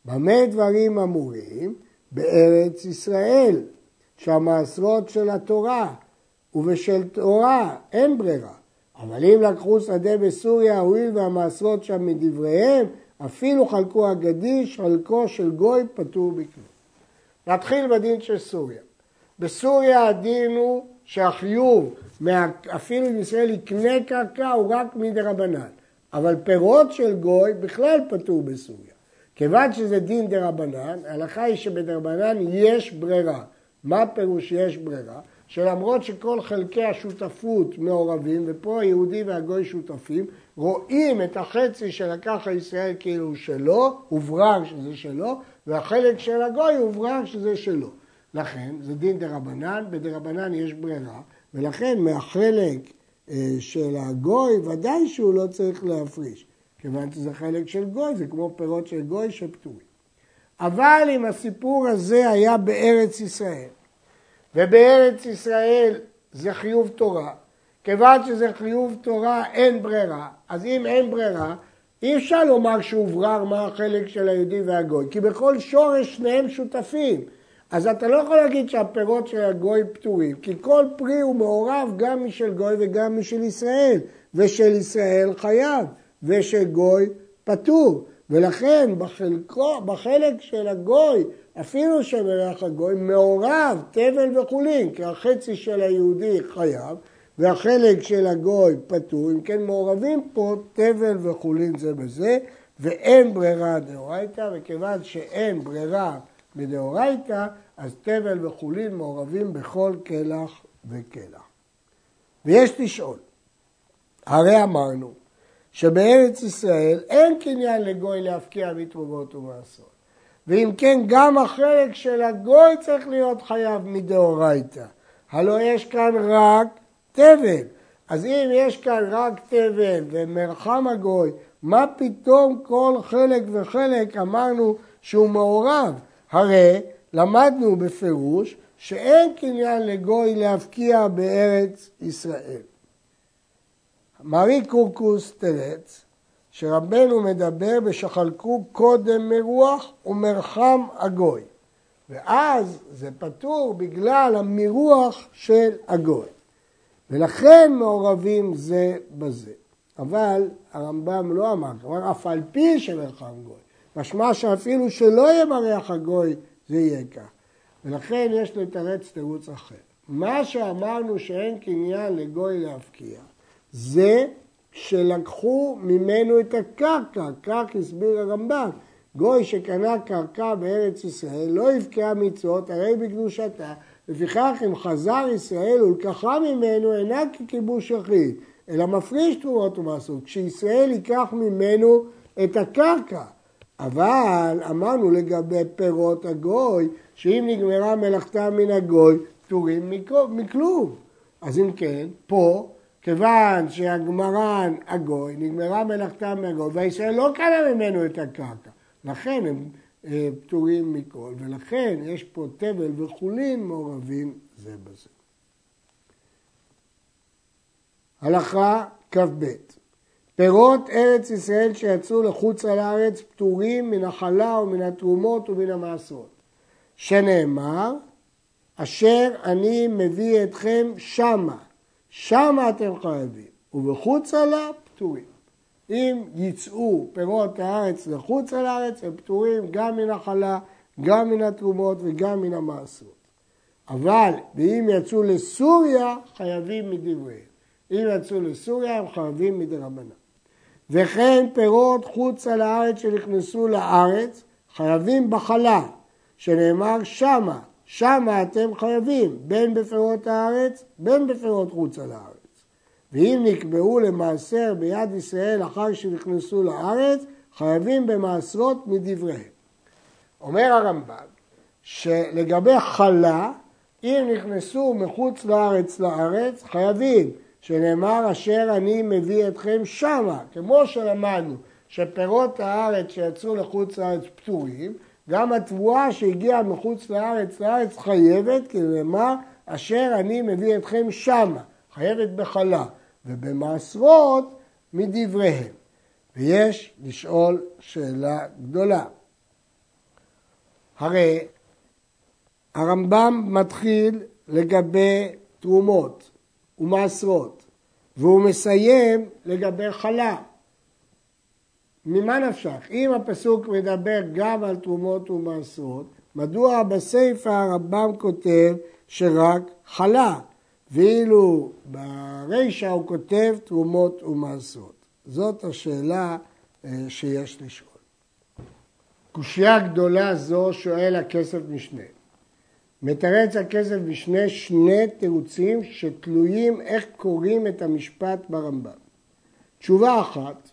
במה דברים אמורים? בארץ ישראל, שהמעשרות של התורה ובשל תורה אין ברירה. אבל אם לקחו שדה בסוריה, הואיל והמעשרות שם מדבריהם, אפילו חלקו הגדיש, חלקו של גוי פטור בכלום. נתחיל בדין של סוריה. בסוריה הדין הוא שהחיוב, אפילו אם ישראל יקנה קרקע, הוא רק מדי רבנן. אבל פירות של גוי בכלל פטור בסוריה. כיוון שזה דין דה רבנן, ההלכה היא שבדרבנן יש ברירה. מה פירוש יש ברירה? שלמרות שכל חלקי השותפות מעורבים, ופה היהודי והגוי שותפים, רואים את החצי שלקח הישראל כאילו הוא שלו, הוברר שזה שלו, והחלק של הגוי הוברר שזה שלו. לכן, זה דין דה רבנן, בדה רבנן יש ברירה, ולכן מהחלק של הגוי ודאי שהוא לא צריך להפריש, כיוון שזה חלק של גוי, זה כמו פירות של גוי שפטורים. אבל אם הסיפור הזה היה בארץ ישראל, ובארץ ישראל זה חיוב תורה, כיוון שזה חיוב תורה אין ברירה, אז אם אין ברירה, אי אפשר לומר שהוברר מה החלק של היהודי והגוי, כי בכל שורש שניהם שותפים. אז אתה לא יכול להגיד שהפירות של הגוי פטורים, כי כל פרי הוא מעורב גם משל גוי וגם משל ישראל, ושל ישראל חייב, ושל גוי פטור. ולכן בחלקו, בחלק של הגוי, אפילו שמריח הגוי, מעורב תבל וחולין, כי החצי של היהודי חייב, והחלק של הגוי פטור, אם כן מעורבים פה תבל וחולין זה בזה, ואין ברירה דאורייתא, וכיוון שאין ברירה מדאורייתא, אז תבל וחולין מעורבים בכל קלח וקלח. ויש לשאול, הרי אמרנו שבארץ ישראל אין קניין לגוי להפקיע מתרומות ומעשרות. ואם כן, גם החלק של הגוי צריך להיות חייב מדאורייתא. הלא יש כאן רק תבל. אז אם יש כאן רק תבל ומרחם הגוי, מה פתאום כל חלק וחלק אמרנו שהוא מעורב? הרי למדנו בפירוש שאין קניין לגוי להפקיע בארץ ישראל. מרי קורקוס תרץ שרבנו מדבר בשחלקו קודם מרוח ומרחם הגוי ואז זה פטור בגלל המרוח של הגוי ולכן מעורבים זה בזה. אבל הרמב"ם לא אמר, כלומר אף על פי שמרחם גוי, משמע שאפילו שלא יהיה מריח הגוי זה יהיה כך. ולכן יש לתרץ תירוץ אחר. מה שאמרנו שאין קניין לגוי להפקיע, זה שלקחו ממנו את הקרקע, כך הסביר הרמב"ם. גוי שקנה קרקע בארץ ישראל לא יבקע מצוות הרי בקדושתה, לפיכך אם חזר ישראל ולקחה ממנו אינה ככיבוש יחיד, אלא מפריש תרומות ומעשרות. כשישראל ייקח ממנו את הקרקע, אבל אמרנו לגבי פירות הגוי, שאם נגמרה מלאכתה מן הגוי, פטורים מכלום. אז אם כן, פה, כיוון שהגמרן הגוי, נגמרה מלאכתה מהגוי, והישראל לא קנה ממנו את הקרקע. לכן הם אה, פטורים מכל, ולכן יש פה תבל וחולין מעורבים זה בזה. הלכה כ"ב פירות ארץ ישראל שיצאו לחוץ על הארץ פטורים מן החלה ומן התרומות ומן המעשרות. שנאמר, אשר אני מביא אתכם שמה, שמה אתם חייבים, ובחוצה לה פטורים. אם יצאו פירות הארץ לחוץ על הארץ, הם פטורים גם מן החלה, גם מן התרומות וגם מן המעשרות. אבל, ואם יצאו לסוריה, חייבים מדבריהם. אם יצאו לסוריה, הם חייבים מדרבנן. וכן פירות חוץ על הארץ שנכנסו לארץ, חייבים בחלה, שנאמר שמה, שמה אתם חייבים, בין בפירות הארץ, בין בפירות חוץ על הארץ. ואם נקבעו למעשר ביד ישראל אחר שנכנסו לארץ, חייבים במעשרות מדבריהם. אומר הרמב"ם שלגבי חלה, אם נכנסו מחוץ לארץ לארץ, חייבים, שנאמר אשר אני מביא אתכם שמה, כמו שלמדנו שפירות הארץ שיצאו לחוץ לארץ פטורים, גם התבואה שהגיעה מחוץ לארץ לארץ חייבת, כי נאמר אשר אני מביא אתכם שמה, חייבת בחלה. ובמעשרות מדבריהם. ויש לשאול שאלה גדולה. הרי הרמב"ם מתחיל לגבי תרומות ומעשרות, והוא מסיים לגבי חלה. ממה נפשך? אם הפסוק מדבר גם על תרומות ומעשרות, מדוע בסיפא הרמב"ם כותב שרק חלה? ואילו ברישא הוא כותב תרומות ומעשרות. זאת השאלה אה, שיש לשאול. קושייה גדולה זו שואל הכסף משנה. מתרץ הכסף משנה שני תירוצים שתלויים איך קוראים את המשפט ברמב"ם. תשובה אחת,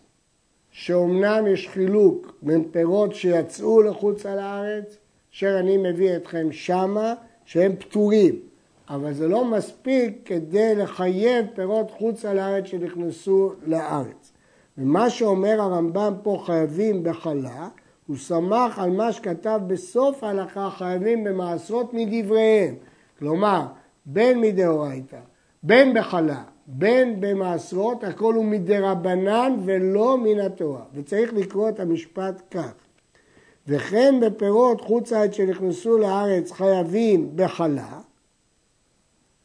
שאומנם יש חילוק בין פירות שיצאו לחוץ על הארץ, אשר אני מביא אתכם שמה, שהם פטורים. אבל זה לא מספיק כדי לחייב פירות חוץ על הארץ שנכנסו לארץ. ומה שאומר הרמב"ם פה חייבים בחלה, הוא סמך על מה שכתב בסוף ההלכה חייבים במעשרות מדבריהם. כלומר, בין מדאורייתא, בין בחלה, בין במעשרות, הכל הוא מדרבנן ולא מן התורה. וצריך לקרוא את המשפט כך: וכן בפירות חוץ לארץ שנכנסו לארץ חייבים בחלה,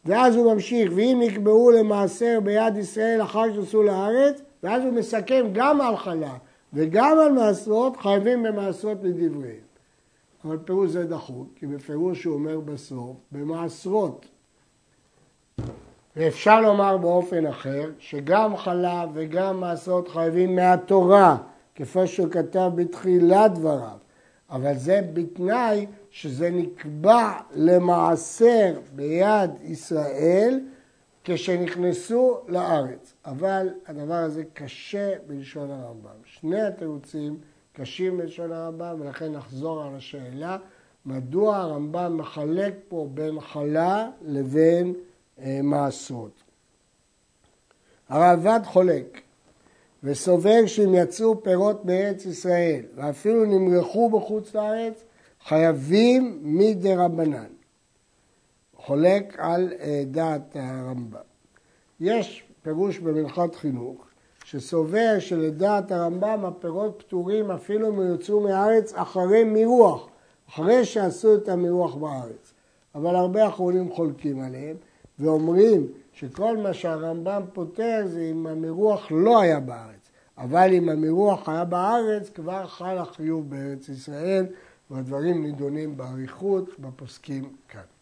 ואז הוא ממשיך, ואם נקבעו למעשר ביד ישראל אחר שנכנסו לארץ, ואז הוא מסכם גם על חלה וגם על מעשרות, חייבים במעשרות לדבריהם. אבל פירוש זה דחוק, כי בפירוש הוא אומר בסוף, במעשרות. ואפשר לומר באופן אחר, שגם חלה וגם מעשרות חייבים מהתורה, כפי שהוא כתב בתחילת דבריו. אבל זה בתנאי שזה נקבע למעשר ביד ישראל כשנכנסו לארץ. אבל הדבר הזה קשה בלשון הרמב"ם. שני התירוצים קשים בלשון הרמב"ם, ולכן נחזור על השאלה, מדוע הרמב"ם מחלק פה בין חלה לבין אה, מעשרות. הרעב"ד חולק וסובר שאם יצאו פירות מארץ ישראל ואפילו נמרחו בחוץ לארץ, חייבים מדי רבנן. חולק על אה, דעת הרמב"ם. יש פירוש במלכת חינוך שסובר שלדעת הרמב"ם הפירות פטורים אפילו אם יוצאו מהארץ אחרי מירוח, אחרי שעשו את המירוח בארץ. אבל הרבה אחרונים חולקים עליהם ואומרים שכל מה שהרמב"ם פותר זה אם המירוח לא היה בארץ. אבל אם המירוח היה בארץ, כבר חל החיוב בארץ ישראל, והדברים נידונים באריכות בפוסקים כאן.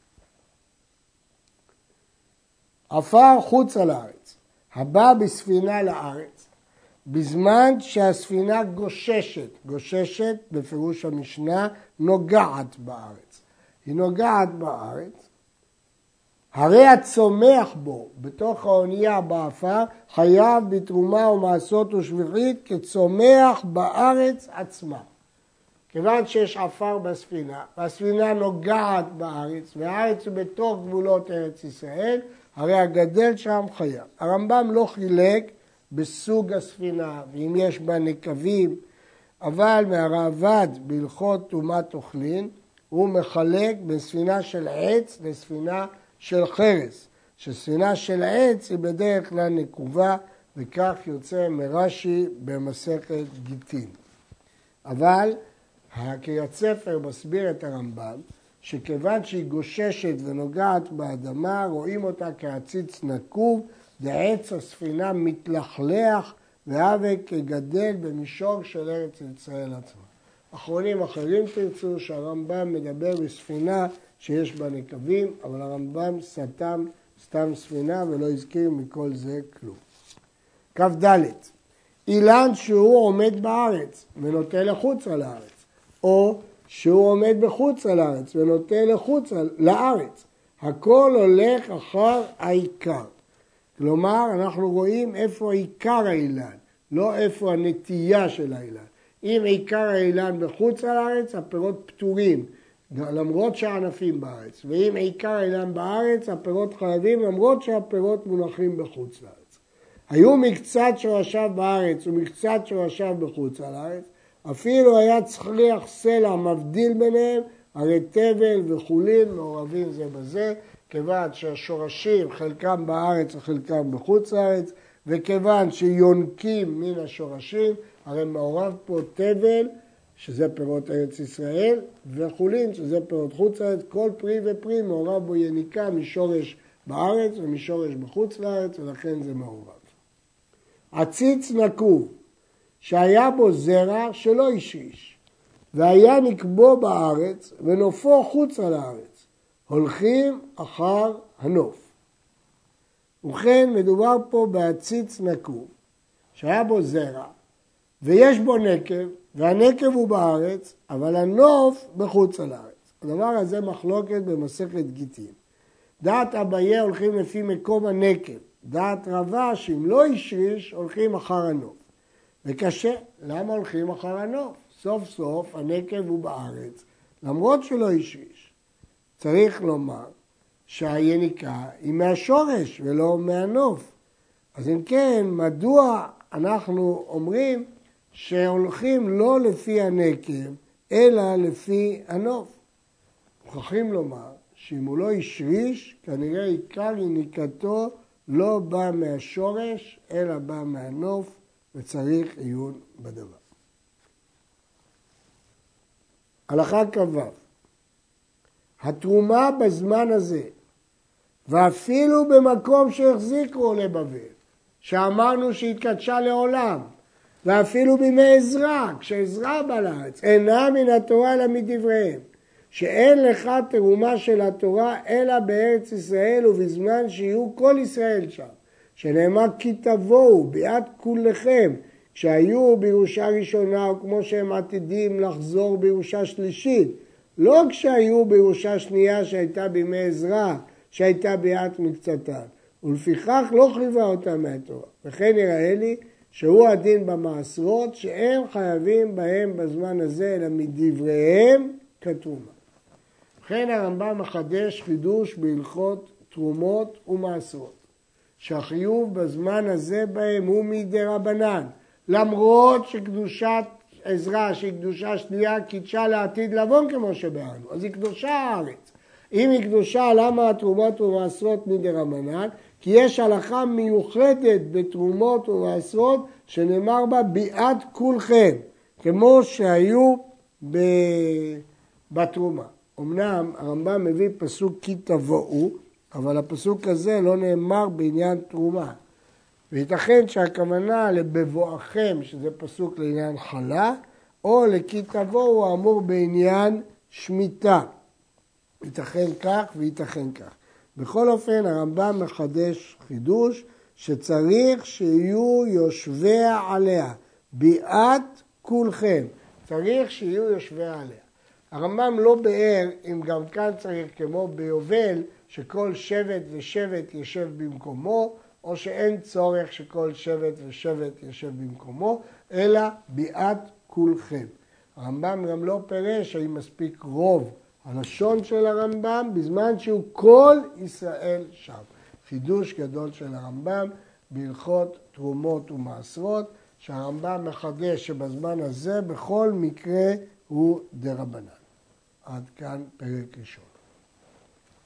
עפר חוצה לארץ, הבא בספינה לארץ, בזמן שהספינה גוששת, גוששת בפירוש המשנה, נוגעת בארץ. היא נוגעת בארץ, הרי הצומח בו, בתוך האונייה בעפר, חייב בתרומה ומעשרות ושביעית כצומח בארץ עצמה. כיוון שיש עפר בספינה, והספינה נוגעת בארץ, והארץ הוא בתוך גבולות ארץ ישראל, הרי הגדל שם חייב. הרמב"ם לא חילק בסוג הספינה, ואם יש בה נקבים, אבל מהראב"ד בהלכות טומאת אוכלין, הוא מחלק בין ספינה של עץ לספינה של חרס, שספינה של עץ היא בדרך כלל נקובה, וכך יוצא מרש"י במסכת גיטין. אבל הקריית ספר מסביר את הרמב"ם, שכיוון שהיא גוששת ונוגעת באדמה, רואים אותה כעציץ נקוב, ועץ הספינה מתלכלח והווה כגדל במישור של ארץ ישראל עצמה. אחרונים אחרים תרצו שהרמב"ם מדבר בספינה שיש בה נקבים, אבל הרמב"ם סתם סתם ספינה ולא הזכיר מכל זה כלום. כ"ד אילן שהוא עומד בארץ ונוטה לחוץ על הארץ, או שהוא עומד בחוץ על הארץ ונוטה לחוץ על, לארץ. הכל הולך אחר העיקר. כלומר, אנחנו רואים איפה עיקר האילן, לא איפה הנטייה של האילן. אם עיקר האילן בחוץ על הארץ, הפירות פטורים. למרות שהענפים בארץ, ואם עיקר אינם בארץ, הפירות חייבים למרות שהפירות מונחים בחוץ לארץ. היו מקצת שורשיו בארץ ומקצת שורשיו בחוץ לארץ, אפילו היה צריח סלע מבדיל ביניהם, הרי תבל וחולין מעורבים זה בזה, כיוון שהשורשים חלקם בארץ וחלקם בחוץ לארץ, וכיוון שיונקים מן השורשים, הרי מעורב פה תבל שזה פירות ארץ ישראל, וחולין, שזה פירות חוץ לארץ, כל פרי ופרי מעורב בו יניקה משורש בארץ ומשורש בחוץ לארץ, ולכן זה מעורב. עציץ נקוב, שהיה בו זרע שלא השריש, והיה נקבו בארץ ונופו חוצה לארץ, הולכים אחר הנוף. ובכן, מדובר פה בעציץ נקוב, שהיה בו זרע, ויש בו נקב, והנקב הוא בארץ, אבל הנוף בחוץ על הארץ. הדבר הזה מחלוקת במסכת גיטין. דעת אביי הולכים לפי מקום הנקב, דעת רבה שאם לא השריש הולכים אחר הנוף. וקשה, למה הולכים אחר הנוף? סוף סוף הנקב הוא בארץ, למרות שלא השריש. צריך לומר שהיניקה היא מהשורש ולא מהנוף. אז אם כן, מדוע אנחנו אומרים שהולכים לא לפי הנקב, אלא לפי הנוף? מוכרחים לומר שאם הוא לא השריש, כנראה עיקר יניקתו לא בא מהשורש, אלא בא מהנוף, וצריך עיון בדבר. הלכה כ"ו התרומה בזמן הזה, ואפילו במקום שהחזיקו לבבל, שאמרנו שהתקדשה לעולם, ואפילו בימי עזרא, כשעזרא בא לארץ, אינה מן התורה אלא מדבריהם. שאין לך תרומה של התורה אלא בארץ ישראל ובזמן שיהיו כל ישראל שם. שנאמר כי תבואו ביד כולכם כשהיו בירושה ראשונה או כמו שהם עתידים לחזור בירושה שלישית. לא כשהיו בירושה שנייה שהייתה בימי עזרא, שהייתה ביד מקצתם. ולפיכך לא חייבה אותם מהתורה. וכן יראה לי שהוא הדין במעשרות שהם חייבים בהם בזמן הזה אלא מדבריהם כתרומה. וכן הרמב"ם מחדש חידוש בהלכות תרומות ומעשרות, שהחיוב בזמן הזה בהם הוא מדי רבנן, למרות שקדושת עזרא, שהיא קדושה שנייה, קידשה לעתיד לבוא כמו שבאנו, אז היא קדושה הארץ. אם היא קדושה, למה התרומות ומעשרות מדי רבנן? כי יש הלכה מיוחדת בתרומות ומעשרות שנאמר בה ביאת כולכם, כמו שהיו בתרומה. אמנם הרמב"ם מביא פסוק כי תבואו, אבל הפסוק הזה לא נאמר בעניין תרומה. וייתכן שהכוונה לבבואכם, שזה פסוק לעניין חלה, או לכי תבואו האמור בעניין שמיטה. ייתכן כך וייתכן כך. בכל אופן הרמב"ם מחדש חידוש שצריך שיהיו יושביה עליה, ביאת כולכם. צריך שיהיו יושביה עליה. הרמב"ם לא ביאר אם גם כאן צריך כמו ביובל שכל שבט ושבט יושב במקומו או שאין צורך שכל שבט ושבט יושב במקומו אלא ביאת כולכם. הרמב"ם גם לא פירש האם מספיק רוב הלשון של הרמב"ם בזמן שהוא כל ישראל שם. חידוש גדול של הרמב"ם בהלכות תרומות ומעשרות שהרמב"ם מחדש שבזמן הזה בכל מקרה הוא דה רבנן. עד כאן פרק ראשון.